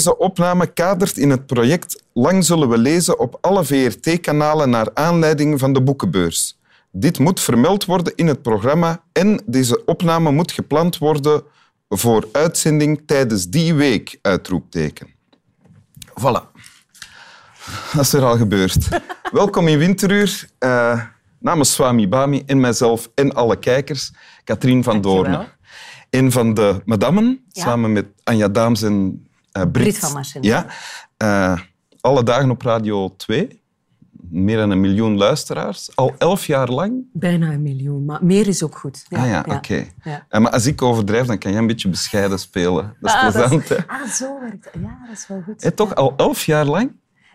Deze opname kadert in het project Lang zullen we lezen op alle VRT-kanalen naar aanleiding van de boekenbeurs. Dit moet vermeld worden in het programma en deze opname moet gepland worden voor uitzending tijdens die week, uitroepteken. Voilà. Dat is er al gebeurd. Welkom in Winteruur. Uh, namens Swami Bami en mijzelf en alle kijkers, Katrien van Doornen. Een van de madammen, samen met Anja Daams en uh, Brit. van Marcel. Ja. Uh, alle dagen op Radio 2. Meer dan een miljoen luisteraars. Al elf jaar lang. Bijna een miljoen, maar meer is ook goed. Ja, ah ja, oké. Okay. maar als ik overdrijf, dan kan jij een beetje bescheiden spelen. Dat is ah, plezant, dat is, Ah, zo werkt het. Ja, dat is wel goed. Hey, toch al elf jaar lang?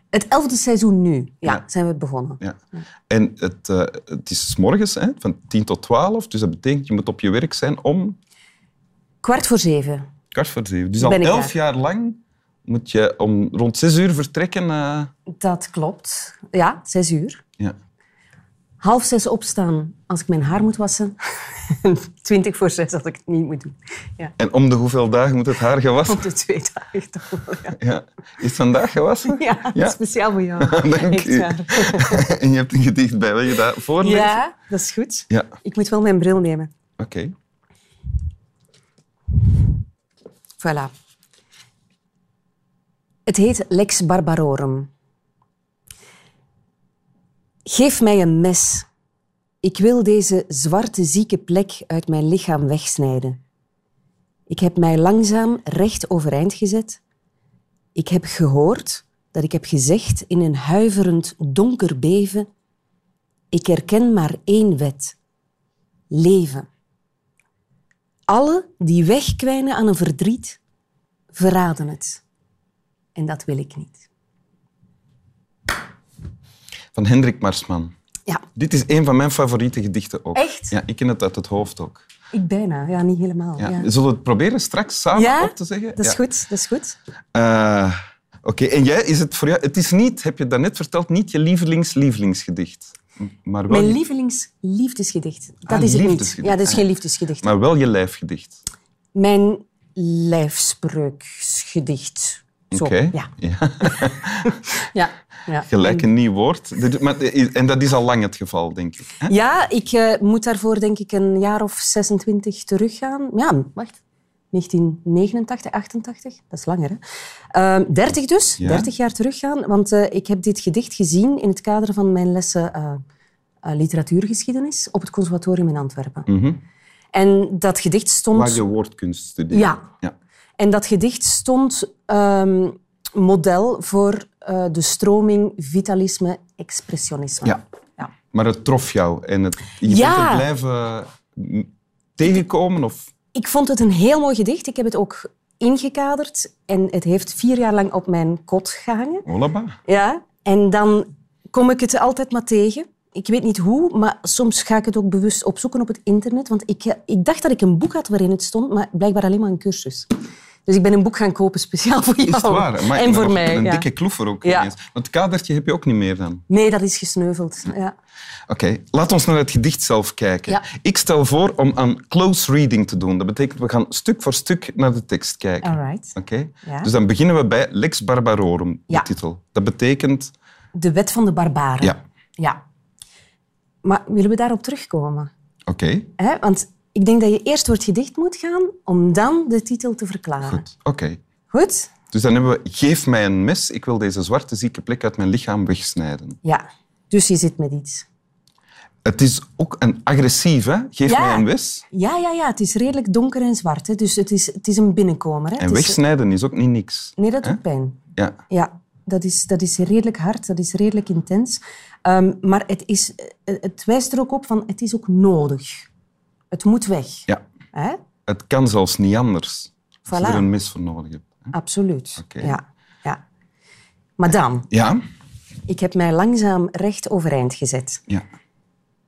Het elfde seizoen nu, ja, zijn we begonnen. Ja. En het, uh, het is s morgens, hè, van tien tot twaalf. Dus dat betekent, je moet op je werk zijn om... Kwart voor zeven. Kwart voor zeven. Dus al elf jaar lang moet je om rond zes uur vertrekken? Uh... Dat klopt. Ja, zes uur. Ja. Half zes opstaan als ik mijn haar moet wassen. Twintig voor zes als ik het niet moet doen. Ja. En om de hoeveel dagen moet het haar gewassen? Om de twee dagen toch wel, ja. ja. Is het vandaag gewassen? Ja, ja? speciaal voor jou. Dank en je hebt een gedicht bij. Wil je dat voorlezen? Ja, dat is goed. Ja. Ik moet wel mijn bril nemen. Oké. Voilà. Het heet Lex Barbarorum. Geef mij een mes. Ik wil deze zwarte zieke plek uit mijn lichaam wegsnijden. Ik heb mij langzaam recht overeind gezet. Ik heb gehoord dat ik heb gezegd in een huiverend donker beven: Ik herken maar één wet: leven. Alle die wegkwijnen aan een verdriet, verraden het. En dat wil ik niet. Van Hendrik Marsman. Ja. Dit is een van mijn favoriete gedichten ook. Echt? Ja, ik ken het uit het hoofd ook. Ik bijna, ja, niet helemaal. Ja. Zullen we het proberen straks samen op te zeggen? Dat is goed, dat is goed. Uh, Oké, en jij, is het voor jou... Het is niet, heb je daarnet verteld, niet je lievelings-lievelingsgedicht. Maar wel Mijn je... lievelingsliefdesgedicht. Dat ah, is het niet. Ja, dat is geen liefdesgedicht. Maar wel je lijfgedicht. Mijn lijfspreukgedicht. Oké. Ja. Ja. ja. Gelijk een nieuw woord. En dat is al lang het geval, denk ik. Hè? Ja, ik uh, moet daarvoor denk ik een jaar of 26 teruggaan. Ja, wacht. 1989, 88, dat is langer. Hè? Uh, 30 dus, ja. 30 jaar teruggaan. Want uh, ik heb dit gedicht gezien in het kader van mijn lessen uh, literatuurgeschiedenis op het conservatorium in Antwerpen. Mm -hmm. En dat gedicht stond... Waar je woordkunst studeerde. Ja. ja. En dat gedicht stond um, model voor de stroming vitalisme-expressionisme. Ja. ja. Maar het trof jou en het, je ja. bent er blijven tegenkomen? Of? Ik vond het een heel mooi gedicht. Ik heb het ook ingekaderd en het heeft vier jaar lang op mijn kot gehangen. Ja. En dan kom ik het altijd maar tegen. Ik weet niet hoe, maar soms ga ik het ook bewust opzoeken op het internet. Want ik, ik dacht dat ik een boek had waarin het stond, maar blijkbaar alleen maar een cursus. Dus ik ben een boek gaan kopen speciaal voor jou. Is het waar? Maar en voor mij. Een dikke kloefer ook. Ja. Want het kadertje heb je ook niet meer dan? Nee, dat is gesneuveld. Ja. Oké, okay. laat ons naar het gedicht zelf kijken. Ik stel voor om aan close reading te doen. Dat betekent we gaan stuk voor stuk naar de tekst kijken. Oké. Dus dan beginnen we bij Lex Barbarorum, de titel. Dat betekent... De wet van de barbaren. Ja. Ja. Maar willen we daarop terugkomen? Oké. Okay. Want ik denk dat je eerst door het gedicht moet gaan om dan de titel te verklaren. Goed, oké. Goed? Dus dan hebben we Geef mij een mes, ik wil deze zwarte zieke plek uit mijn lichaam wegsnijden. Ja, dus je zit met iets. Het is ook een agressief, hè? Geef mij een mes. Ja, ja, ja, het is redelijk donker en zwart. Hè? Dus het is, het is een binnenkomer. Hè? En wegsnijden is ook niet niks. Nee, dat doet pijn. Ja. ja dat, is, dat is redelijk hard, dat is redelijk intens. Um, maar het, is, het wijst er ook op van het is ook nodig. Het moet weg. Ja. Hè? Het kan zelfs niet anders voilà. als je er een mis voor nodig hebt. Hè? Absoluut. Okay. Ja. ja. Maar dan... Ja? Ik heb mij langzaam recht overeind gezet. Ja.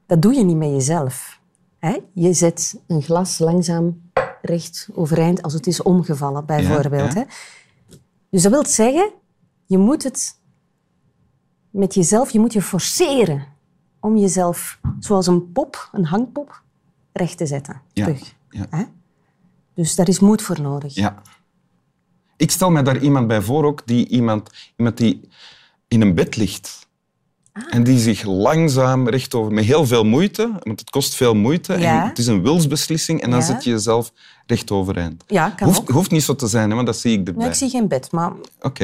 Dat doe je niet met jezelf. Hè? Je zet een glas langzaam recht overeind als het is omgevallen, bijvoorbeeld. Ja, ja. Hè? Dus dat wil zeggen, je moet het met jezelf, je moet je forceren om jezelf, zoals een pop, een hangpop, recht te zetten. Ja. Terug. Ja. Dus daar is moed voor nodig. Ja. Ik stel me daar iemand bij voor ook, die iemand, iemand die in een bed ligt. En die zich langzaam recht over, met heel veel moeite, want het kost veel moeite. Ja. En het is een wilsbeslissing en dan Ja. zet je jezelf recht overeind. Ja, kan hoeft, ook. hoeft niet zo te zijn, hè, maar dat zie ik erbij. Ja, ik zie geen bed, maar,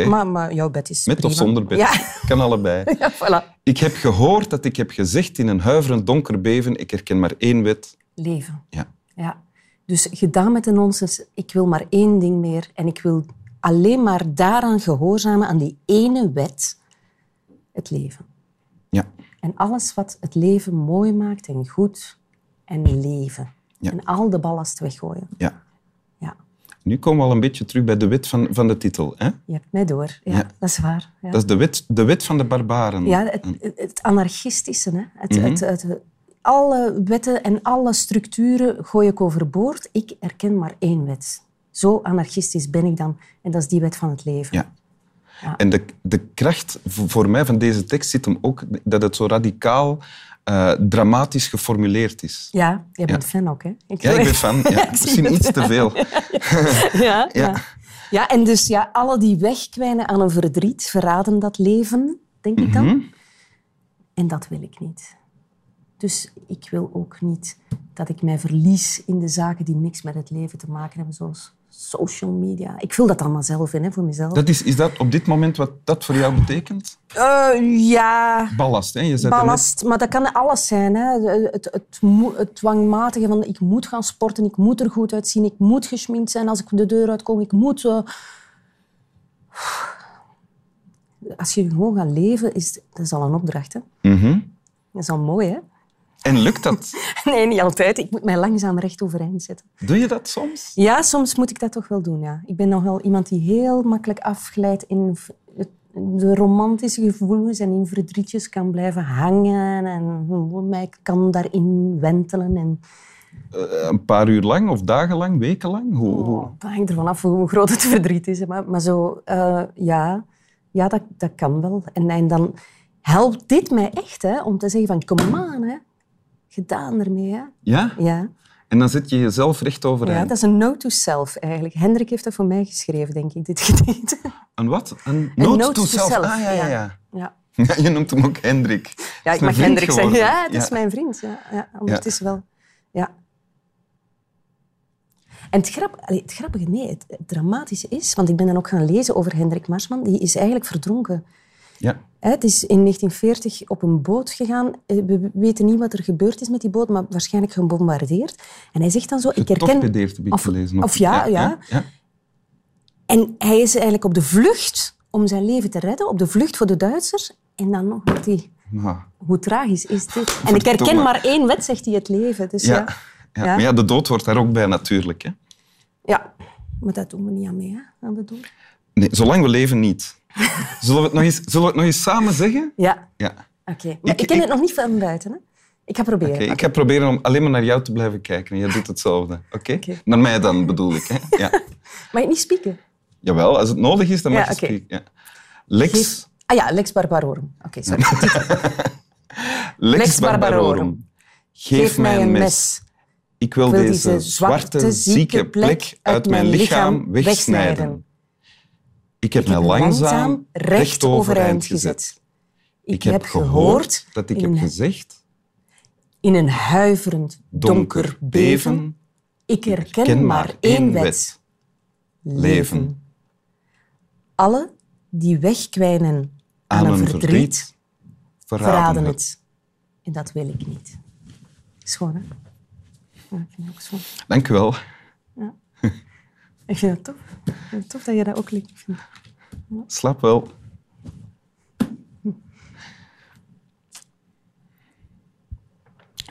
maar, maar jouw bed is met of zonder bed. Ja, Kan allebei. ja voilà. Ik heb gehoord dat ik heb gezegd in een huiverend donker beven, ik herken maar één wet. Leven. Ja. Ja. Dus gedaan met de nonsens. Ik wil maar één ding meer. En ik wil alleen maar daaraan gehoorzamen, aan die ene wet. Het leven. Ja. En alles wat het leven mooi maakt en goed. En leven. Ja. En al de ballast weggooien. ja. Ja. Nu komen we al een beetje terug bij de wet van, van de titel. Hè? Je hebt mij door. Ja, Ja. dat is waar. Ja. Dat is de wet, de wet van de barbaren. Ja, het, het, anarchistische. Hè? Het, Mhm. het, het, alle wetten en alle structuren gooi ik overboord. Ik erken maar één wet. Zo anarchistisch ben ik dan. En dat is die wet van het leven. Ja. En de, de kracht voor mij van deze tekst zit hem ook dat het zo radicaal eh, dramatisch geformuleerd is. Ja, jij bent Ja. fan ook, hè? Ik, Ja, ik ben fan. Ja, misschien iets te veel. ja, ja. Ja. ja. en dus ja, alle die wegkwijnen aan een verdriet verraden dat leven, denk ik dan. Mhm. En dat wil ik niet. Dus ik wil ook niet dat ik mij verlies in de zaken die niks met het leven te maken hebben, zoals social media. Ik vul dat allemaal zelf in, hè, voor mezelf. Dat is, is dat op dit moment wat dat voor jou betekent? Eh, ja, Ballast, hè? Je daarnet- ballast. Maar dat kan alles zijn. Hè. Het, het, het dwangmatige van ik moet gaan sporten, ik moet er goed uitzien, ik moet geschminkt zijn als ik de deur uitkom, ik moet... eh, Als je gewoon gaat leven, is dat is al een opdracht. Hè. Mhm. Dat is al mooi, hè? En lukt dat? Nee, niet altijd. Ik moet mij langzaam recht overeind zetten. Doe je dat soms? Ja, soms moet ik dat toch wel doen, ja. Ik ben nog wel iemand die heel makkelijk afglijdt in de romantische gevoelens en in verdrietjes kan blijven hangen en mij kan daarin wentelen. En, Eh, een paar uur lang of dagenlang, wekenlang? Hoe, hoe? dat hangt ervan af hoe groot het verdriet is. Maar, maar zo, eh, ja, ja dat, dat kan wel. En, en dan helpt dit mij echt hè, om te zeggen van, kom aan, hè. Gedaan ermee. Hè. Ja? Ja. En dan zet je jezelf recht ja, overeind. dat is een note to self eigenlijk. Hendrik heeft dat voor mij geschreven, denk ik, dit gedicht. Een wat? Een note, note to to self. self, Ah, ja, ja, ja. ja. Ja. Ja, je noemt hem ook Hendrik. Ja, ik mag Hendrik zeggen. Ja, het is mijn vriend. Ja, ja, ondertussen wel. Ja. En het, grap, het grappige, nee, het, het dramatische is, want ik ben dan ook gaan lezen over Hendrik Marsman, die is eigenlijk verdronken. Ja. Het is in 1940 op een boot gegaan. Eh, We weten niet wat er gebeurd is met die boot, maar waarschijnlijk gebombardeerd. En hij zegt dan zo, ik herken... Getorpedeerd heb ik of, gelezen. Of ja, ja. ja. En hij is eigenlijk op de vlucht om zijn leven te redden, op de vlucht voor de Duitsers. En dan nog wordt hij... Maar, Hoe tragisch is dit? En ik herken maar één wet, zegt hij, het leven. Dus ja. ja. Ja. Ja. Maar ja, de dood hoort daar ook bij natuurlijk. Hè. Ja. Maar dat doen we niet aan mee, hè, aan de dood. Nee, zolang we leven niet. Zullen we het nog eens, zullen we het nog eens samen zeggen? Ja, Ja. oké. Maar ik, Ik- ken ik- het nog niet van buiten. Hè. Ik ga proberen. Oké, Ik ga proberen om alleen maar naar jou te blijven kijken. En jij doet hetzelfde. Oké? Naar mij dan, bedoel ik. Hè? Ja. Mag ik niet spieken? Jawel, als het nodig is, dan mag Ja, je oké. spreken. Ja. Lex, Geef- Ah ja, Lex Barbarorum. Oké, sorry. Lex, Lex Barbarorum. Geef, mij een mes. Ik wil, Ik wil deze zwarte, zieke plek uit mijn lichaam wegsnijden. Ik heb mij langzaam recht overeind gezet. Ik heb gehoord dat ik heb gezegd, In een huiverend, donker beven. Ik herken ken maar één wet. Leven. Alle die wegkwijnen aan, een verdriet, verraden het. En dat wil ik niet. Schoon, hè? Ja, ik vind het ook schoon. Dank u wel. Ik vind het tof. Ik vind het tof dat je dat ook leuk vindt. Slaap wel.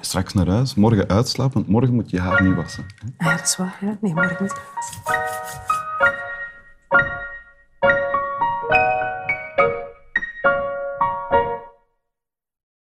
Straks naar huis, morgen uitslapen, want morgen moet je haar niet wassen. Ah, dat is waar. Ja. Nee, morgen niet.